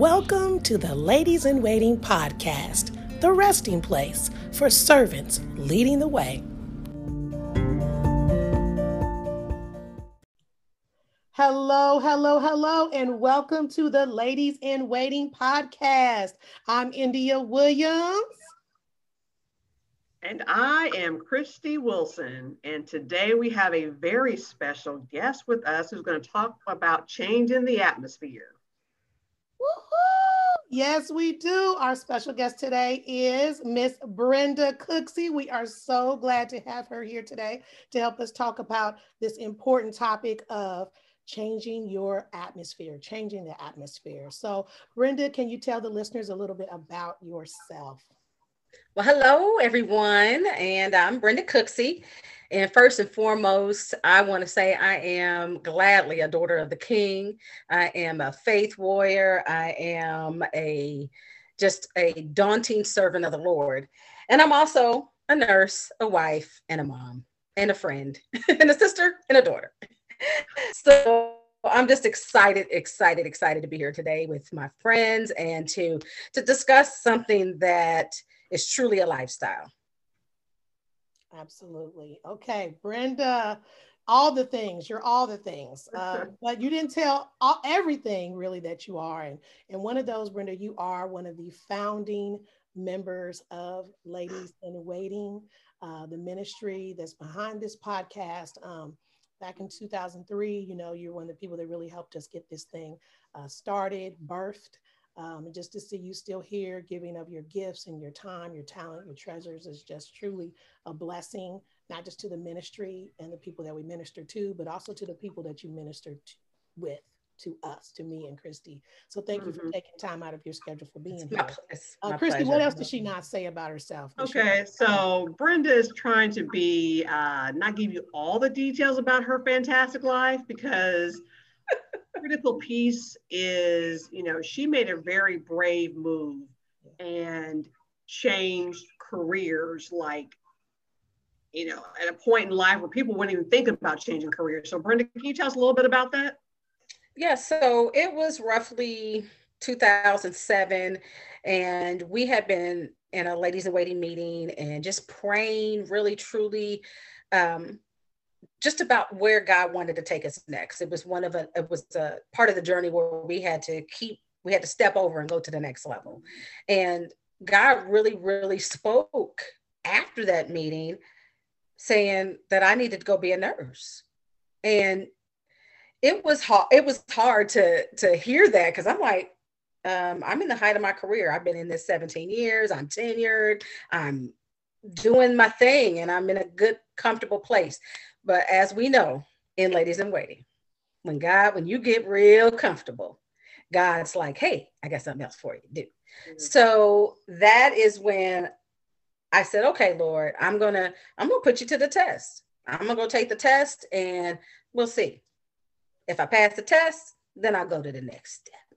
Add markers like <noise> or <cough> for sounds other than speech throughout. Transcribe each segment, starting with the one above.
Welcome to the Ladies in Waiting podcast, the resting place for servants leading the way. Hello, hello, hello, and welcome to the Ladies in Waiting podcast. I'm India Williams. And I am Christy Wilson. And today we have a very special guest with us who's going to talk about change in the atmosphere. Yes, we do. Our special guest today is Miss Brenda Cooksey. We are so glad to have her here today to help us talk about this important topic of changing your atmosphere, changing the atmosphere. So, Brenda, can you tell the listeners a little bit about yourself? Well, hello, everyone. And I'm Brenda Cooksey. And first and foremost, I want to say I am gladly a daughter of the King. I am a faith warrior. I am a just a daunting servant of the Lord. And I'm also a nurse, a wife, and a mom, and a friend, <laughs> and a sister, and a daughter. <laughs> so I'm just excited, excited, excited to be here today with my friends and to to discuss something that is truly a lifestyle. Absolutely. Okay, Brenda, all the things, you're all the things, uh, <laughs> but you didn't tell all, everything really that you are. And, and one of those, Brenda, you are one of the founding members of Ladies in Waiting, uh, the ministry that's behind this podcast. Um, back in 2003, you know, you're one of the people that really helped us get this thing uh, started, birthed. Um, and just to see you still here, giving of your gifts and your time, your talent, your treasures is just truly a blessing, not just to the ministry and the people that we minister to, but also to the people that you minister to, with, to us, to me and Christy. So thank mm-hmm. you for mm-hmm. taking time out of your schedule for being it's here. My, uh, Christy, pleasure. what else does she not say about herself? Okay, so Brenda is trying to be, uh, not give you all the details about her fantastic life because critical piece is, you know, she made a very brave move and changed careers like, you know, at a point in life where people wouldn't even think about changing careers. So, Brenda, can you tell us a little bit about that? Yeah, so it was roughly 2007, and we had been in a ladies in waiting meeting and just praying really, truly um, just about where God wanted to take us next. It was one of a, it was a part of the journey where we had to keep, we had to step over and go to the next level. And God really, really spoke after that meeting saying that I needed to go be a nurse. And it was hard, it was hard to to hear that because I'm like, um, I'm in the height of my career. I've been in this 17 years, I'm tenured, I'm doing my thing, and I'm in a good, comfortable place. But as we know in Ladies in Waiting, when God, when you get real comfortable, God's like, hey, I got something else for you to do. Mm-hmm. So that is when I said, okay, Lord, I'm gonna, I'm gonna put you to the test. I'm gonna go take the test and we'll see. If I pass the test, then I'll go to the next step.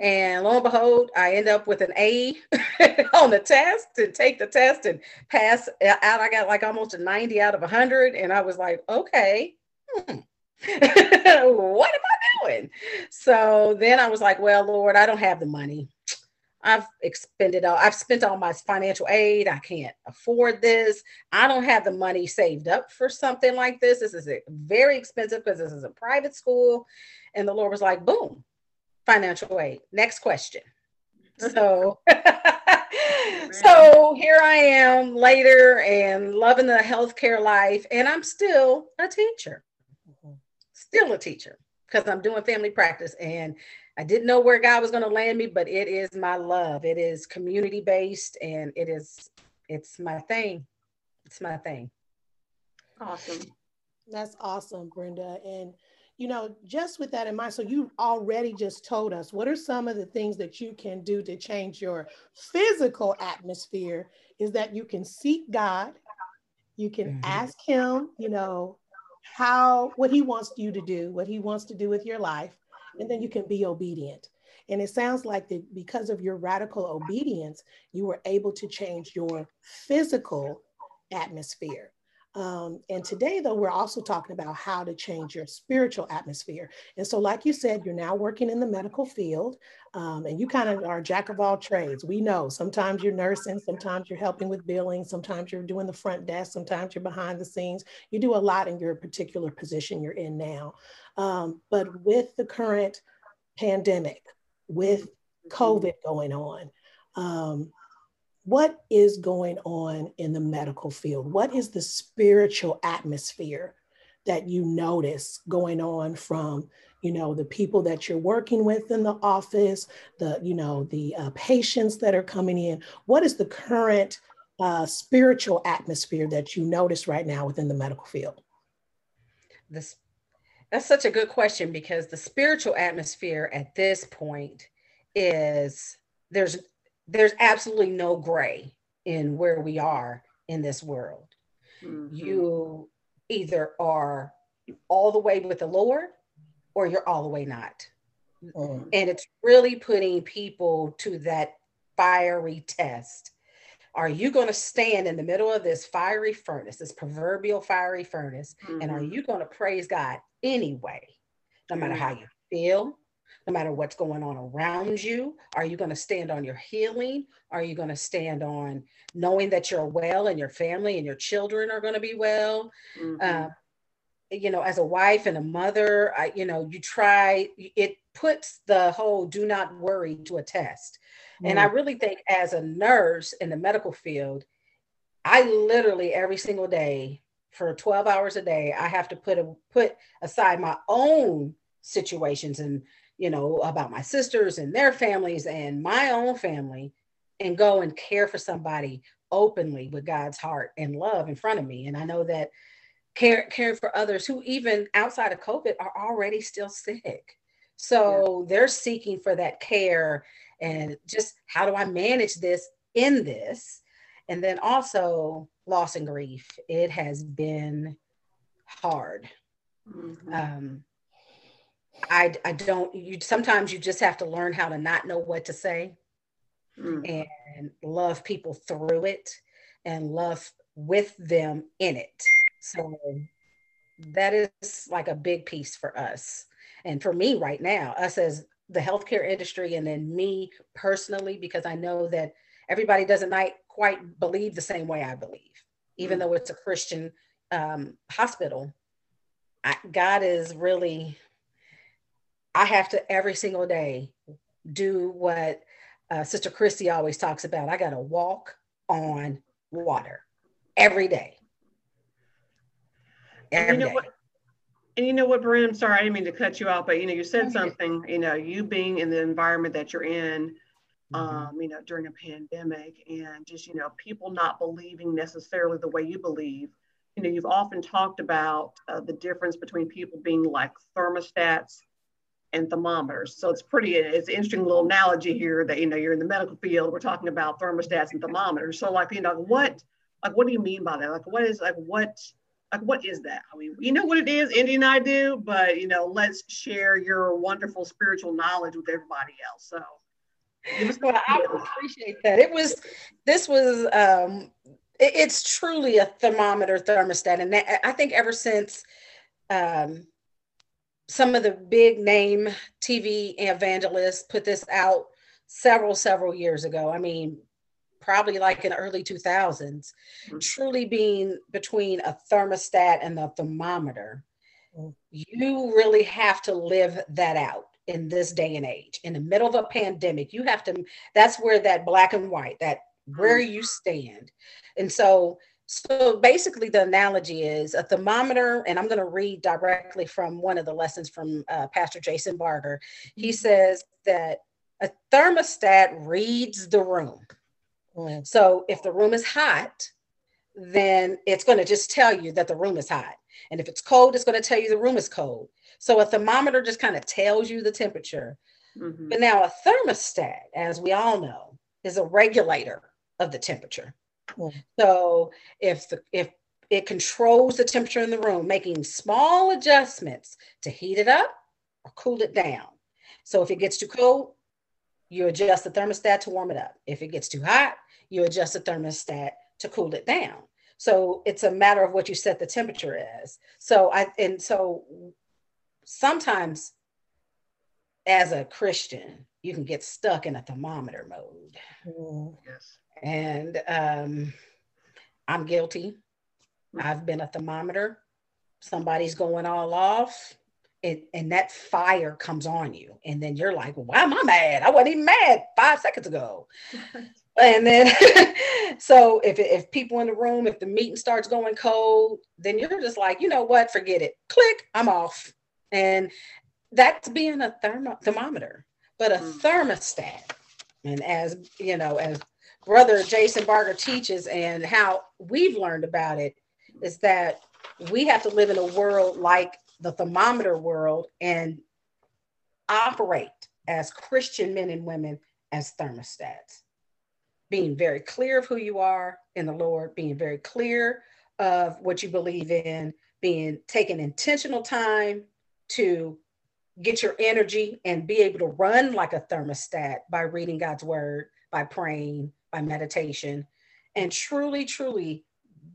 And lo and behold, I end up with an A <laughs> on the test and take the test and pass out. I got like almost a 90 out of 100. And I was like, okay, hmm. <laughs> what am I doing? So then I was like, well, Lord, I don't have the money. I've expended all, I've spent all my financial aid. I can't afford this. I don't have the money saved up for something like this. This is very expensive because this is a private school. And the Lord was like, boom, financial aid. Next question. <laughs> So, <laughs> so here I am later and loving the healthcare life, and I'm still a teacher, mm-hmm. still a teacher because I'm doing family practice. And I didn't know where God was going to land me, but it is my love. It is community based, and it is it's my thing. It's my thing. Awesome. That's awesome, Brenda. And you know, just with that in mind, so you already just told us what are some of the things that you can do to change your physical atmosphere is that you can seek God, you can mm-hmm. ask Him, you know, how what He wants you to do, what He wants to do with your life, and then you can be obedient. And it sounds like that because of your radical obedience, you were able to change your physical atmosphere. Um, and today, though, we're also talking about how to change your spiritual atmosphere. And so, like you said, you're now working in the medical field um, and you kind of are jack of all trades. We know sometimes you're nursing, sometimes you're helping with billing, sometimes you're doing the front desk, sometimes you're behind the scenes. You do a lot in your particular position you're in now. Um, but with the current pandemic, with COVID going on, um, what is going on in the medical field? What is the spiritual atmosphere that you notice going on from, you know, the people that you're working with in the office, the, you know, the uh, patients that are coming in? What is the current uh, spiritual atmosphere that you notice right now within the medical field? This, that's such a good question because the spiritual atmosphere at this point is there's there's absolutely no gray in where we are in this world. Mm-hmm. You either are all the way with the Lord or you're all the way not. Mm-hmm. And it's really putting people to that fiery test. Are you going to stand in the middle of this fiery furnace, this proverbial fiery furnace, mm-hmm. and are mm-hmm. you going to praise God anyway, no matter how you feel, no matter what's going on around you? Are you going to stand on your healing? Are you going to stand on knowing that you're well and your family and your children are going to be well? Mm-hmm. Uh, you know, as a wife and a mother, I, you know, you try, it puts the whole do not worry to a test. Mm-hmm. And I mm. really think as a nurse in the medical field, I literally every single day for 12 hours a day, I have to put a, put aside my own situations and you know, about my sisters and their families and my own family and go and care for somebody openly with God's heart and love in front of me. And I know that care, caring for others who even outside of COVID are already still sick. So yeah. they're seeking for that care and just how do I manage this in this? And then also loss and grief. It has been hard. Mm-hmm. Um, I, I don't, you sometimes you just have to learn how to not know what to say mm. and love people through it and love with them in it. So that is like a big piece for us. And for me right now, us as the healthcare industry, and then me personally, because I know that everybody doesn't quite believe the same way I believe, even mm. though it's a Christian um, hospital. I, God is really I have to every single day do what uh, Sister Christy always talks about. I got to walk on water every day. Every and you know day. What, and you know what, Brent, I'm sorry, I didn't mean to cut you off, but you know, you said something, you know, you being in the environment that you're in, mm-hmm. um, you know, during a pandemic and just, you know, people not believing necessarily the way you believe. You know, you've often talked about uh, the difference between people being like thermostats and thermometers. So it's pretty, it's an interesting little analogy here that, you know, you're in the medical field, we're talking about thermostats and thermometers. So like, you know, what, like, what do you mean by that? Like, what is, like, what, like, what is that? I mean, you know what it is, Indy and I do, but, you know, let's share your wonderful spiritual knowledge with everybody else. So. Well, I appreciate that. It was, this was, um, it, it's truly a thermometer thermostat. And that, I think ever since, um, some of the big name TV evangelists put this out several, several years ago. I mean, probably like in the early 2000s, mm-hmm. truly being between a thermostat and the thermometer. Mm-hmm. You really have to live that out in this day and age. In the middle of a pandemic, you have to, that's where that black and white, that where mm-hmm. you stand. And so so basically, the analogy is a thermometer, and I'm going to read directly from one of the lessons from uh, Pastor Jason Barger. He mm-hmm. says that a thermostat reads the room. Mm. So if the room is hot, then it's going to just tell you that the room is hot. And if it's cold, it's going to tell you the room is cold. So a thermometer just kind of tells you the temperature. Mm-hmm. But now a thermostat, as we all know, is a regulator of the temperature. So if the if it controls the temperature in the room, making small adjustments to heat it up or cool it down. So if it gets too cold, you adjust the thermostat to warm it up. If it gets too hot, you adjust the thermostat to cool it down. So it's a matter of what you set the temperature as. So I and so sometimes as a Christian, you can get stuck in a thermometer mode. Yes. And um, I'm guilty. I've been a thermometer. Somebody's going all off. And, and that fire comes on you. And then you're like, why am I mad? I wasn't even mad five seconds ago. <laughs> and then <laughs> so if, if people in the room if the meeting starts going cold then you're just like you know what forget it click i'm off and that's being a thermo- thermometer but a mm. thermostat and as you know as brother jason barger teaches and how we've learned about it is that we have to live in a world like the thermometer world and operate as christian men and women as thermostats being very clear of who you are in the Lord, being very clear of what you believe in, being taking intentional time to get your energy and be able to run like a thermostat by reading God's word, by praying, by meditation, and truly, truly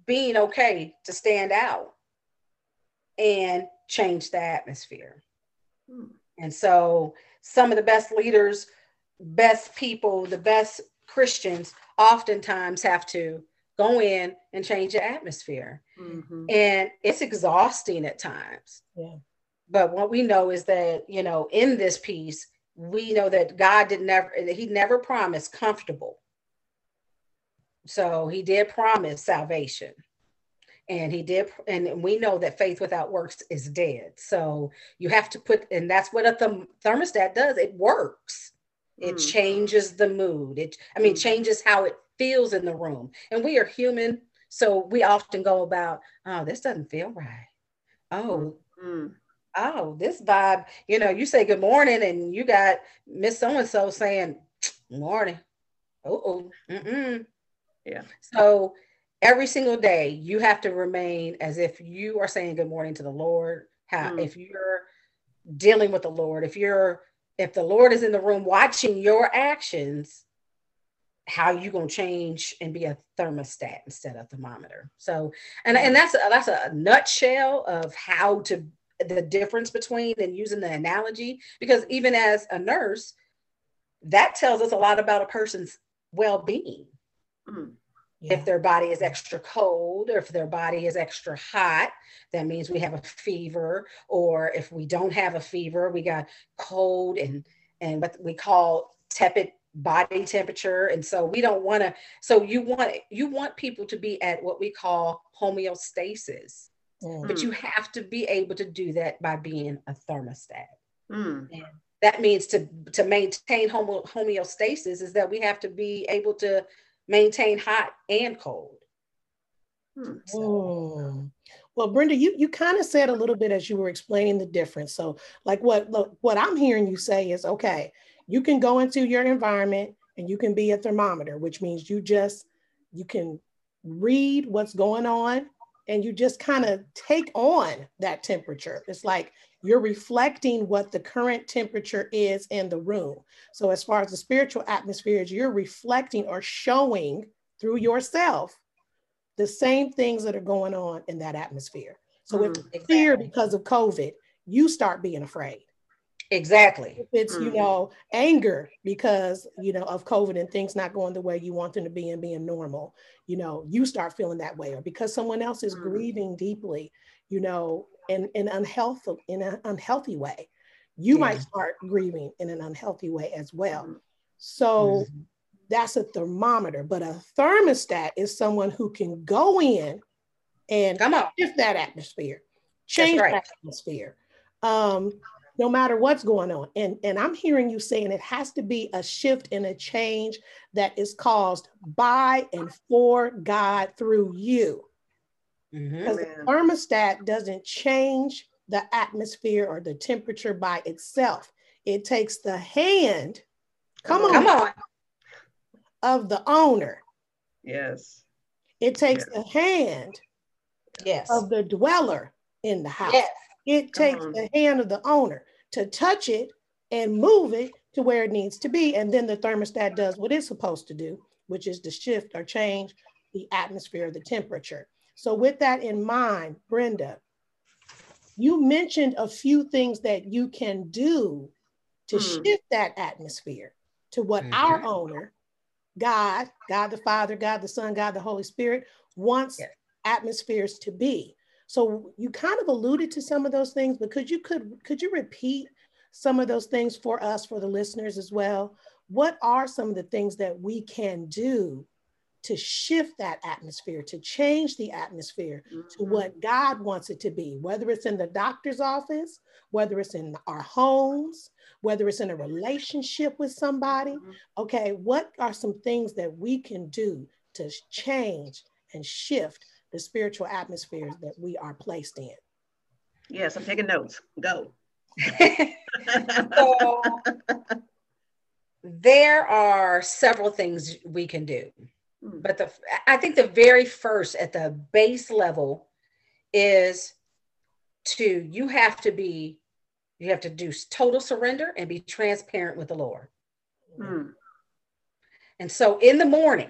being okay to stand out and change the atmosphere. Hmm. And so, some of the best leaders, best people, the best Christians oftentimes have to go in and change the atmosphere. Mm-hmm. And it's exhausting at times. Yeah. But what we know is that, you know, in this piece, we know that God did never, he never promised comfortable. So he did promise salvation. And he did, and we know that faith without works is dead. So you have to put, and that's what a th- thermostat does. It works. It mm. changes the mood. It, I mean, mm. changes how it feels in the room. And we are human. So we often go about, oh, this doesn't feel right. Oh, mm. oh, this vibe, you know, you say good morning and you got Miss So-and-so saying, morning. Oh, mm yeah. So every single day you have to remain as if you are saying good morning to the Lord. How mm. if you're dealing with the Lord, if you're if the Lord is in the room watching your actions, how you gonna change and be a thermostat instead of thermometer. So, and and that's a, that's a nutshell of how to the difference between and using the analogy because even as a nurse, that tells us a lot about a person's well-being. Mm. Yeah. If their body is extra cold or if their body is extra hot, that means we have a fever. Or if we don't have a fever, we got cold and and what we call tepid body temperature. And so we don't want to, so you want you want people to be at what we call homeostasis. Mm. But you have to be able to do that by being a thermostat. Mm. And that means to to maintain homo, homeostasis is that we have to be able to maintain hot and cold. Hmm. So. Well, Brenda, you you kind of said a little bit as you were explaining the difference. So, like what look, what I'm hearing you say is, okay, you can go into your environment and you can be a thermometer, which means you just you can read what's going on and you just kind of take on that temperature. It's like you're reflecting what the current temperature is in the room. So, as far as the spiritual atmosphere is, you're reflecting or showing through yourself the same things that are going on in that atmosphere. So, mm, if exactly. fear because of COVID, you start being afraid. Exactly. If it's, mm. you know, anger because, you know, of COVID and things not going the way you want them to be and being normal, you know, you start feeling that way. Or because someone else is mm. grieving deeply, you know, in, in unhealthy in an unhealthy way, you yeah. might start grieving in an unhealthy way as well. Mm-hmm. So mm-hmm. that's a thermometer, but a thermostat is someone who can go in and come on shift that atmosphere, change right. that atmosphere. Um, no matter what's going on. And, and I'm hearing you saying it has to be a shift and a change that is caused by and for God through you. Mm-hmm. Because the thermostat doesn't change the atmosphere or the temperature by itself. It takes the hand, come on, come on, of the owner. Yes. It takes yes. the hand yes. of the dweller in the house. Yes. It takes the hand of the owner to touch it and move it to where it needs to be. And then the thermostat does what it's supposed to do, which is to shift or change the atmosphere, the temperature. So, with that in mind, Brenda, you mentioned a few things that you can do to mm. shift that atmosphere to what mm-hmm. our owner, God, God the Father, God the Son, God the Holy Spirit, wants yes. atmospheres to be. So you kind of alluded to some of those things, but could you could could you repeat some of those things for us, for the listeners as well? What are some of the things that we can do to shift that atmosphere, to change the atmosphere mm-hmm. to what God wants it to be, whether it's in the doctor's office, whether it's in our homes, whether it's in a relationship with somebody. Mm-hmm. Okay, what are some things that we can do to change and shift the spiritual atmospheres that we are placed in? Yes, I'm taking notes. Go. <laughs> so, there are several things we can do. Hmm. But the I think the very first at the base level is to you have to be you have to do total surrender and be transparent with the Lord. Mm. And so in the morning,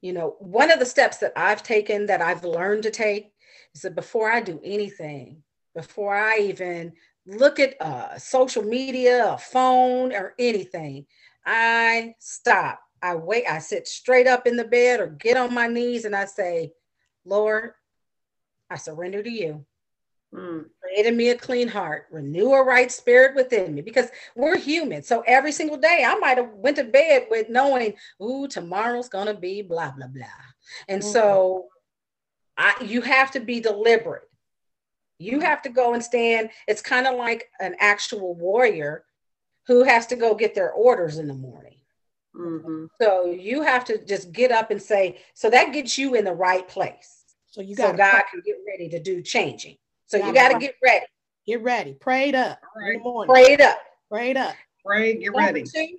you know, one of the steps that I've taken that I've learned to take is that before I do anything, before I even look at uh, social media, a phone, or anything, I stop I wait, I sit straight up in the bed or get on my knees and I say, Lord, I surrender to you. Mm. Create in me a clean heart, renew a right spirit within me because we're human. So every single day I might have went to bed with knowing, ooh, tomorrow's gonna be blah blah blah. And mm-hmm. so I you have to be deliberate. You have to go and stand. It's kind of like an actual warrior who has to go get their orders in the morning. Mm-hmm. So you have to just get up and say, so that gets you in the right place. So you got so God can get ready to do changing. So you got to get ready. Get ready. Prayed up right. in the morning. Prayed up. Prayed up. Pray. Get Number ready. Two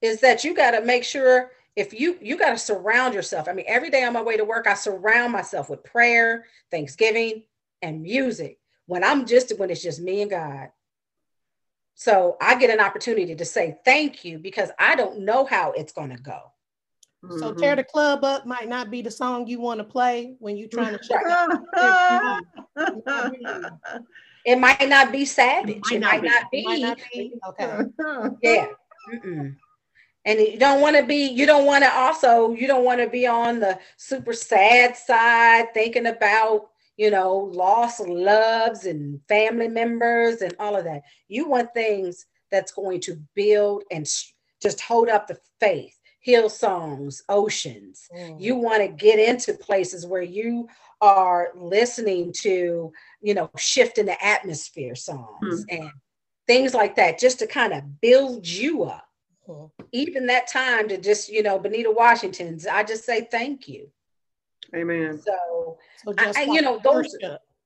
is that you got to make sure if you you got to surround yourself. I mean, every day on my way to work, I surround myself with prayer, Thanksgiving, and music. When I'm just when it's just me and God, so I get an opportunity to say thank you because I don't know how it's going to go. So mm-hmm. tear the club up might not be the song you want to play when you're trying <laughs> to check It might not be savage. It might, not, be. Might not be. Okay. <laughs> yeah. Mm-mm. And you don't want to be, you don't want to also, you don't want to be on the super sad side thinking about you know, lost loves and family members and all of that. You want things that's going to build and just hold up the faith. Hillsongs, oceans. Mm. You want to get into places where you are listening to, you know, shifting the atmosphere songs mm. and things like that, just to kind of build you up. Mm. Even that time to just, you know, Benita Washington's, I just say thank you. Amen. So, so just I, you know, those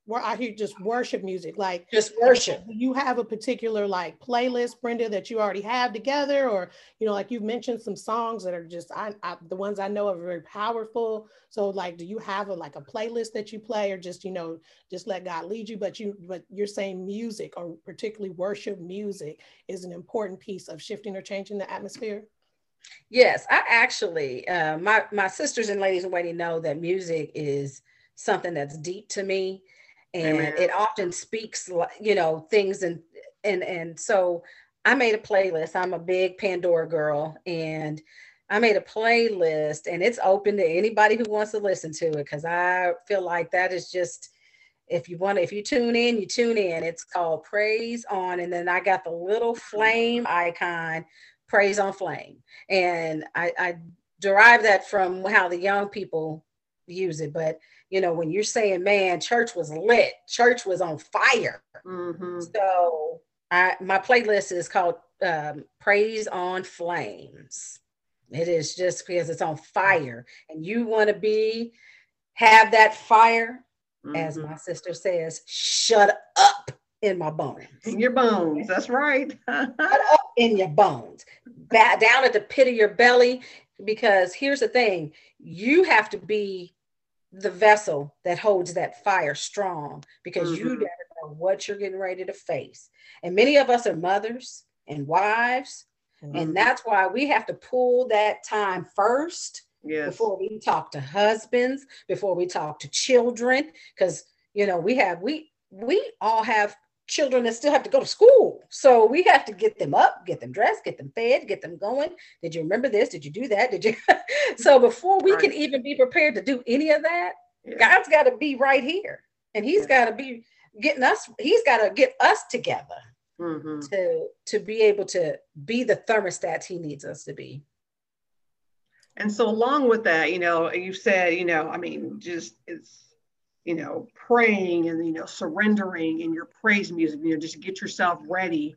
where I hear just worship music, like just worship. You have a particular like playlist, Brenda, that you already have together, or you know, like you've mentioned some songs that are just I, I the ones I know are very powerful. So, like, do you have a like a playlist that you play, or just you know, just let God lead you? But you, but you're saying music, or particularly worship music, is an important piece of shifting or changing the atmosphere. Yes, I actually, uh, my my sisters and ladies in waiting know that music is something that's deep to me, and Amen. it often speaks, you know, things and and and so I made a playlist. I'm a big Pandora girl, and I made a playlist, and it's open to anybody who wants to listen to it because I feel like that is just if you want to, if you tune in, you tune in. It's called Praise On, and then I got the little flame icon praise on flame. And I, I derive that from how the young people use it. But you know, when you're saying, man, church was lit, church was on fire. Mm-hmm. So I, my playlist is called um, Praise on Flames. It is just because it's on fire and you want to be, have that fire, mm-hmm. as my sister says, shut up in my bones. In your bones. That's right. <laughs> up in your bones. Back down at the pit of your belly. Because here's the thing you have to be the vessel that holds that fire strong because mm-hmm. you never know what you're getting ready to face. And many of us are mothers and wives. Mm-hmm. And that's why we have to pull that time first yes. before we talk to husbands, before we talk to children, because you know we have we we all have children that still have to go to school. So we have to get them up, get them dressed, get them fed, get them going. Did you remember this? Did you do that? Did you? <laughs> so before we right. can even be prepared to do any of that, yeah. God's got to be right here, and He's yeah. got to be getting us. He's got to get us together mm-hmm. to to be able to be the thermostats He needs us to be. And so, along with that, you know, you said, you know, I mean, just it's you know, praying and, you know, surrendering in your praise music, you know, just get yourself ready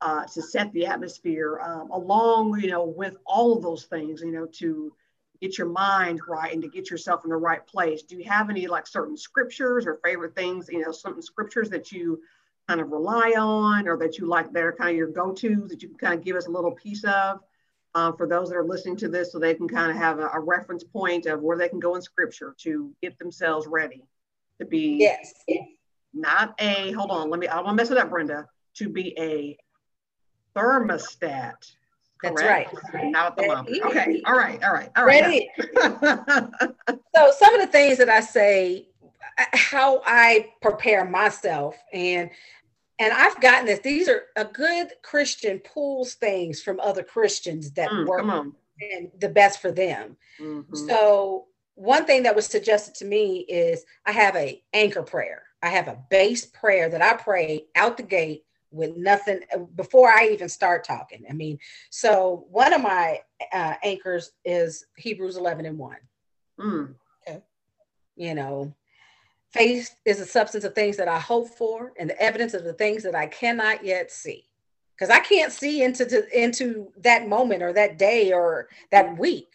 uh, to set the atmosphere um, along, you know, with all of those things, you know, to get your mind right and to get yourself in the right place. Do you have any like certain scriptures or favorite things, you know, certain scriptures that you kind of rely on or that you like that are kind of your go-to that you can kind of give us a little piece of? Uh, for those that are listening to this so they can kind of have a, a reference point of where they can go in scripture to get themselves ready to be yes not a hold on let me i don't want to mess it up brenda to be a thermostat that's right not thermometer okay all right all right all right Ready. so some of the things that i say how i prepare myself and and I've gotten this. These are a good Christian pulls things from other Christians that mm, work and the best for them. Mm-hmm. So one thing that was suggested to me is I have a anchor prayer. I have a base prayer that I pray out the gate with nothing before I even start talking. I mean, so one of my uh, anchors is Hebrews 11 and 1. Mm. Okay. You know, faith is the substance of things that I hope for and the evidence of the things that I cannot yet see. Because I can't see into, to, into that moment or that day or that week.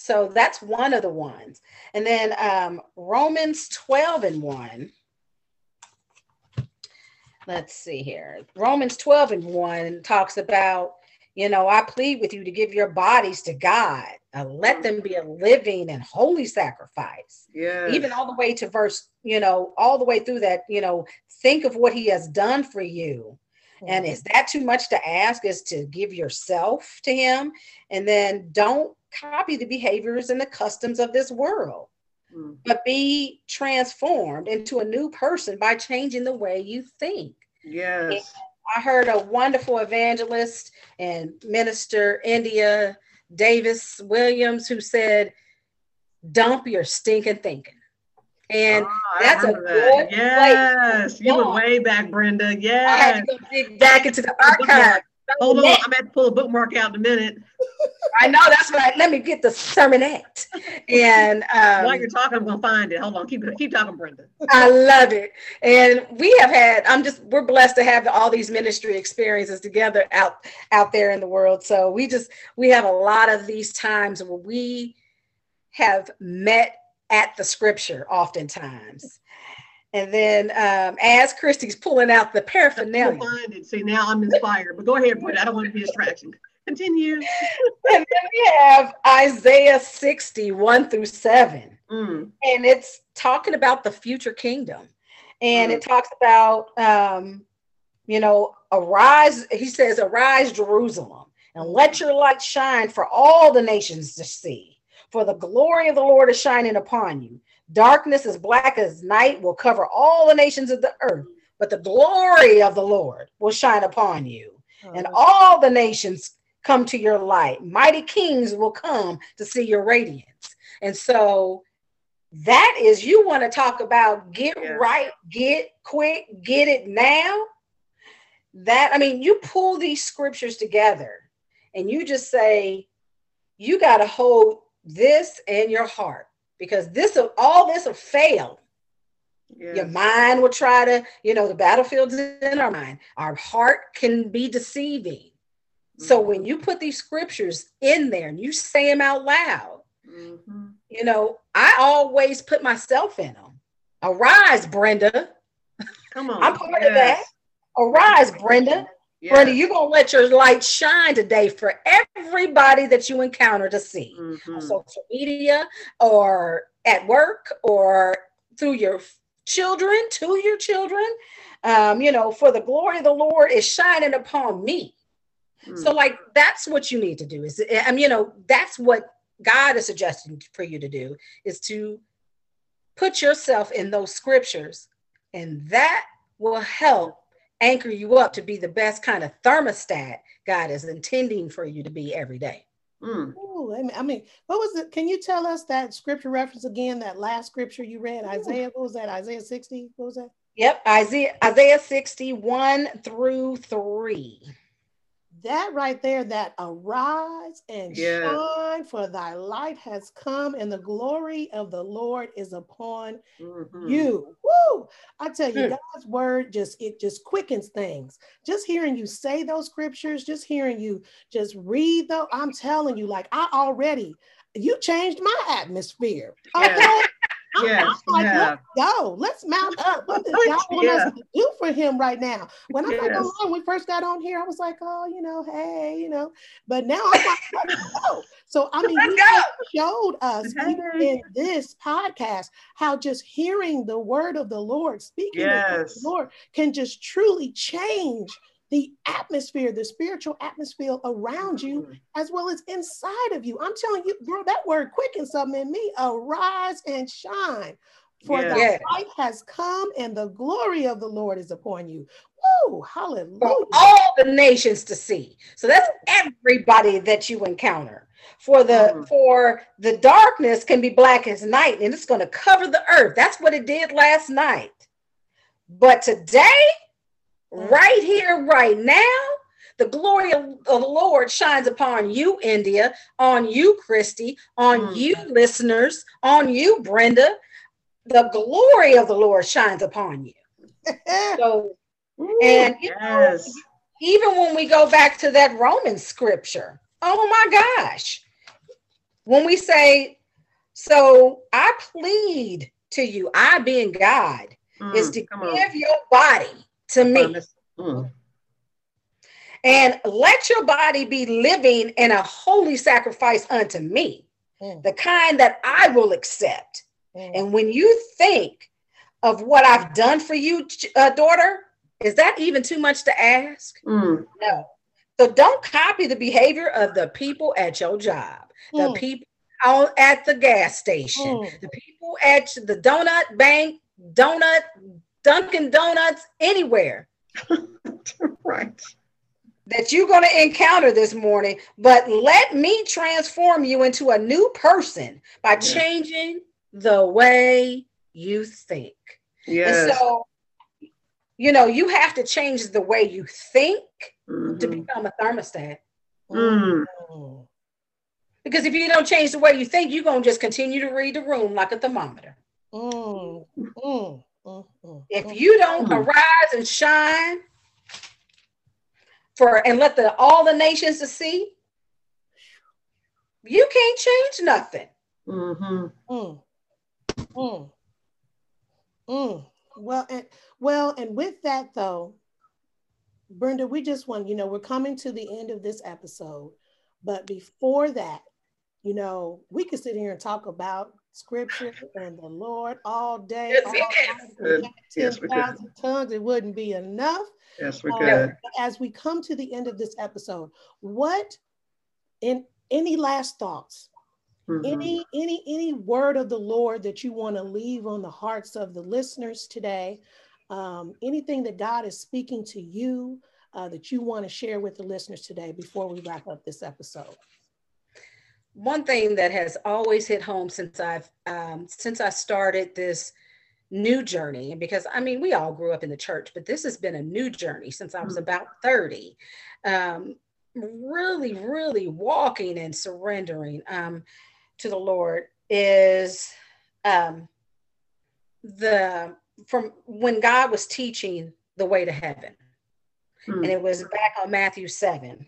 So that's one of the ones. And then um, Romans 12 and 1. Let's see here. Romans 12 and 1 talks about, you know, I plead with you to give your bodies to God. Uh, let them be a living and holy sacrifice. Yeah. Even all the way to verse, you know, all the way through that, you know, think of what he has done for you. And is that too much to ask? Is to give yourself to him? And then don't copy the behaviors and the customs of this world, mm. but be transformed into a new person by changing the way you think. Yes. And I heard a wonderful evangelist and minister, India Davis Williams, who said, Dump your stinking thinking. And oh, that's a good yes. Place. You were way back, Brenda. Yes. I had to go dig back into the archive. Hold on, I'm going to pull a bookmark out in a minute. I know that's right. Let me get the sermonette. And um, while you're talking, I'm gonna find it. Hold on, keep keep talking, Brenda. I love it. And we have had. I'm just. We're blessed to have all these ministry experiences together out out there in the world. So we just we have a lot of these times where we have met at the scripture oftentimes. And then um, as Christy's pulling out the paraphernalia. Find it. See, now I'm inspired. But go ahead, Brenda. I don't want to be a distraction. Continue. <laughs> and then we have Isaiah 60, 1 through 7. Mm. And it's talking about the future kingdom. And mm. it talks about, um, you know, arise. He says, Arise, Jerusalem, and let your light shine for all the nations to see. For the glory of the Lord is shining upon you. Darkness as black as night will cover all the nations of the earth, but the glory of the Lord will shine upon you. And all the nations come to your light. Mighty kings will come to see your radiance. And so that is you want to talk about get yeah. right, get quick, get it now. That I mean, you pull these scriptures together and you just say, you got to hold this in your heart because this all this will fail. Yes. Your mind will try to, you know, the battlefield's in our mind. Our heart can be deceiving. So when you put these scriptures in there and you say them out loud, mm-hmm. you know, I always put myself in them. Arise, Brenda. Come on. I'm part yes. of that. Arise, Brenda. Yes. Brenda, you're gonna let your light shine today for everybody that you encounter to see mm-hmm. on social media or at work or through your children, to your children. Um, you know, for the glory of the Lord is shining upon me. So, mm. like, that's what you need to do. Is I mean, you know, that's what God is suggesting for you to do is to put yourself in those scriptures, and that will help anchor you up to be the best kind of thermostat God is intending for you to be every day. Mm. Ooh, I mean, what was it? Can you tell us that scripture reference again? That last scripture you read, Isaiah. What was that? Isaiah 60. What was that? Yep, Isaiah Isaiah 61 through 3 that right there, that arise and yes. shine, for thy light has come, and the glory of the Lord is upon mm-hmm. you. Woo! I tell you. God's word just it just quickens things. Just hearing you say those scriptures, just hearing you just read though, I'm telling you, like I already you changed my atmosphere. Okay. Yes, I'm like, yeah. let's go. Let's mount up. What does <laughs> God want yeah. us to do for him right now? When I'm yes. like, when we first got on here, I was like, oh, you know, hey, you know, but now I'm like, let's go. So I mean, you showed us in this podcast how just hearing the word of the Lord, speaking yes. of the Lord, can just truly change the atmosphere, the spiritual atmosphere around you, mm-hmm. as well as inside of you. I'm telling you, girl, that word quickens something in me. Arise and shine, for yes. the light has come, and the glory of the Lord is upon you. Woo! Hallelujah! For all the nations to see. So that's everybody that you encounter. For the mm. for the darkness can be black as night, and it's going to cover the earth. That's what it did last night. But today right here, right now, the glory of, of, the Lord shines upon you, India, on you, Christy, on mm. you, listeners, on you, Brenda. The glory of the Lord shines upon you. <laughs> so, Ooh, and you yes. know, even when we go back to that Roman scripture, oh my gosh, when we say, so I plead to you, I being God, mm, is to give on. your body to me. Mm. And let your body be living in a holy sacrifice unto me, mm. the kind that I will accept. Mm. And when you think of what I've done for you, uh, daughter, is that even too much to ask? Mm. No. So don't copy the behavior of the people at your job, the mm. people out at the gas station, the people at the donut bank, donut Dunkin' Donuts, anywhere. <laughs> right. That you're going to encounter this morning, but let me transform you into a new person by yeah. changing the way you think. Yes. And so, you know, you have to change the way you think mm-hmm. to become a thermostat. Mm. Because if you don't change the way you think, you're going to just continue to read the room like a thermometer. Mm. Mm. If you don't mm-hmm. arise and shine for and let the all the nations to see, you can't change nothing. Mm-hmm. Mm. Mm. Mm. Well, and well, and with that though, Brenda, we just want you know we're coming to the end of this episode, but before that, you know, we could sit here and talk about scripture and the Lord all day. Yes, all yes. Yes, 10,000 tongues, it wouldn't be enough. Yes, we uh, could. as we come to the end of this episode, what in any last thoughts? Mm-hmm. Any any any word of the Lord that you want to leave on the hearts of the listeners today? Um, anything that God is speaking to you uh, that you want to share with the listeners today before we wrap up this episode? One thing that has always hit home since I've um, since I started this new journey, and because I mean we all grew up in the church, but this has been a new journey since I was mm-hmm. about thirty. Um, really, really walking and surrendering um, to the Lord is um, the from when God was teaching the way to heaven, mm-hmm. and it was back on Matthew seven.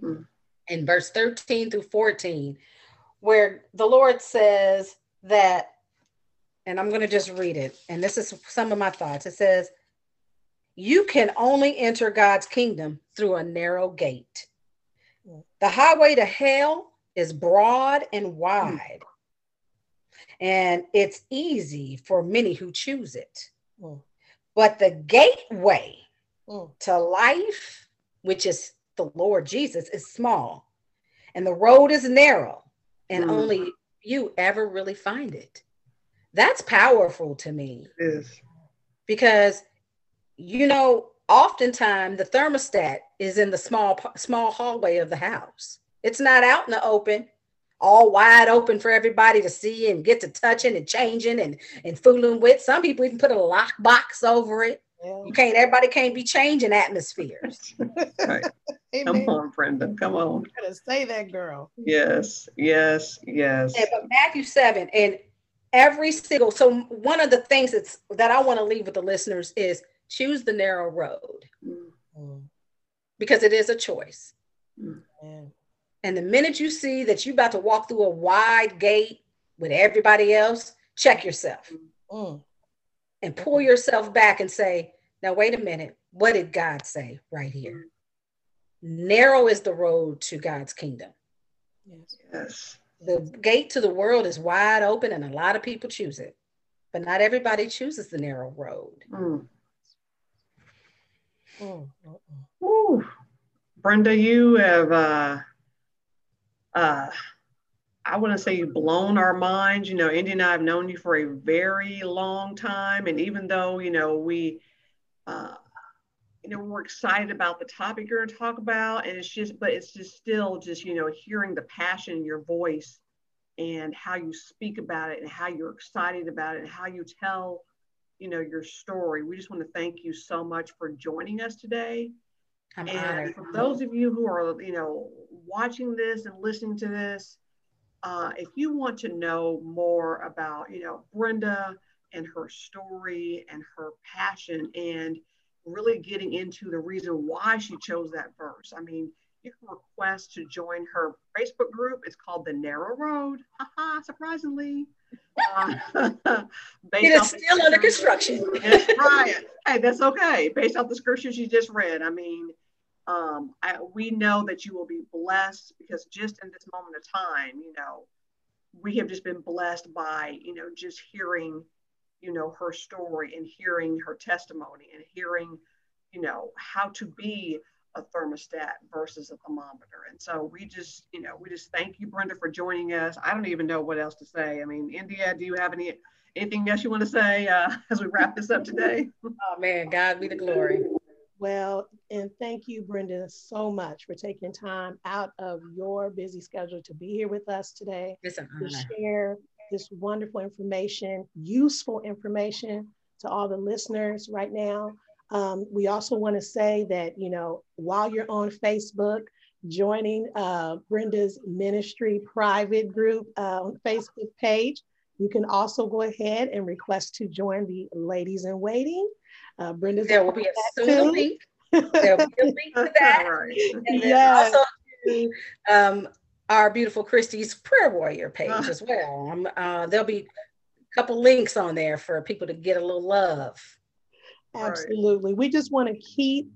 Mm-hmm in verse 13 through 14, where the Lord says that, and I'm going to just read it, and this is some of my thoughts. It says, You can only enter God's kingdom through a narrow gate. The highway to hell is broad and wide, and it's easy for many who choose it. Mm. But the gateway mm. to life, which is the Lord Jesus is small, and the road is narrow and mm. only you ever really find it. That's powerful to me. It is. Because, you know, oftentimes the thermostat is in the small small hallway of the house. It's not out in the open, all wide open for everybody to see and get to touching and changing and and fooling with. Some people even put a lock box over it. Yeah. You can't. Everybody can't be changing atmospheres. <laughs> right. Come on, Brenda. Come on. You gotta say that, girl. Yes. Yes. Yes. And, but Matthew seven and every single. So one of the things that's that I want to leave with the listeners is choose the narrow road mm. because it is a choice. Mm. And the minute you see that you're about to walk through a wide gate with everybody else, check yourself mm. and pull yourself back and say, now, wait a minute. What did God say right here? Narrow is the road to God's kingdom. Yes. yes. The gate to the world is wide open and a lot of people choose it, but not everybody chooses the narrow road. Mm. Mm. Brenda, you have uh, uh, I wouldn't say you've blown our minds. You know, Indy and I have known you for a very long time. And even though, you know, we, uh, you know, we're excited about the topic you're going to talk about. And it's just, but it's just still just, you know, hearing the passion in your voice and how you speak about it and how you're excited about it and how you tell, you know, your story. We just want to thank you so much for joining us today. I'm and honored. for those of you who are, you know, watching this and listening to this, uh, if you want to know more about, you know, Brenda and her story and her passion and really getting into the reason why she chose that verse, I mean, you can request to join her Facebook group. It's called The Narrow Road. Haha, surprisingly. Uh, <laughs> it is still under construction. <laughs> right. Hey, that's okay. Based off the scriptures you just read, I mean, um, I, we know that you will be blessed because just in this moment of time, you know, we have just been blessed by, you know, just hearing, you know, her story and hearing her testimony and hearing, you know, how to be a thermostat versus a thermometer. And so we just, you know, we just thank you, Brenda, for joining us. I don't even know what else to say. I mean, India, do you have any anything else you want to say uh, <laughs> as we wrap this up today? Oh man, God be the glory. Well, and thank you, Brenda, so much for taking time out of your busy schedule to be here with us today it's an to share this wonderful information, useful information to all the listeners right now. Um, we also want to say that, you know, while you're on Facebook, joining uh, Brenda's ministry private group uh, on Facebook page, you can also go ahead and request to join the Ladies in Waiting uh, Brenda's there will be a soon link. There will be a link to <laughs> that. right. And then yes. also to, um, our beautiful Christy's prayer warrior page uh, as well. Um, uh, there'll be a couple links on there for people to get a little love. Absolutely. Right. We just want to keep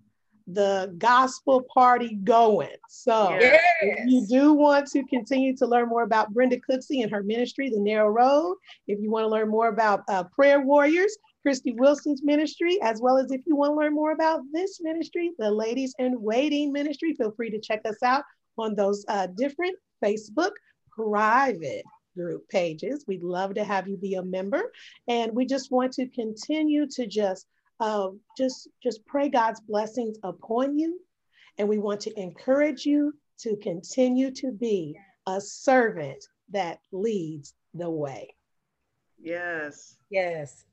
the gospel party going. So yes. if you do want to continue to learn more about Brenda Cooksey and her ministry, The Narrow Road, if you want to learn more about uh, prayer warriors, Christy Wilson's ministry, as well as if you want to learn more about this ministry, the Ladies in Waiting Ministry, feel free to check us out on those uh, different Facebook private group pages. We'd love to have you be a member. And we just want to continue to just uh, just just pray God's blessings upon you. And we want to encourage you to continue to be a servant that leads the way. Yes. Yes.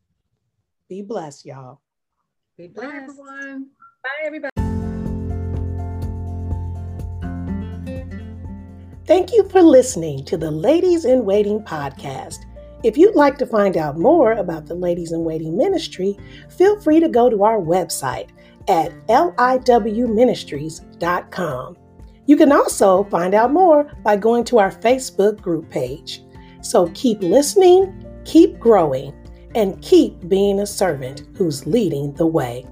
Be blessed, y'all. Be blessed. Bye, everyone. Bye, everybody. Thank you for listening to the Ladies in Waiting podcast. If you'd like to find out more about the Ladies in Waiting ministry, feel free to go to our website at liwministries.com. You can also find out more by going to our Facebook group page. So keep listening, keep growing, and keep being a servant who's leading the way.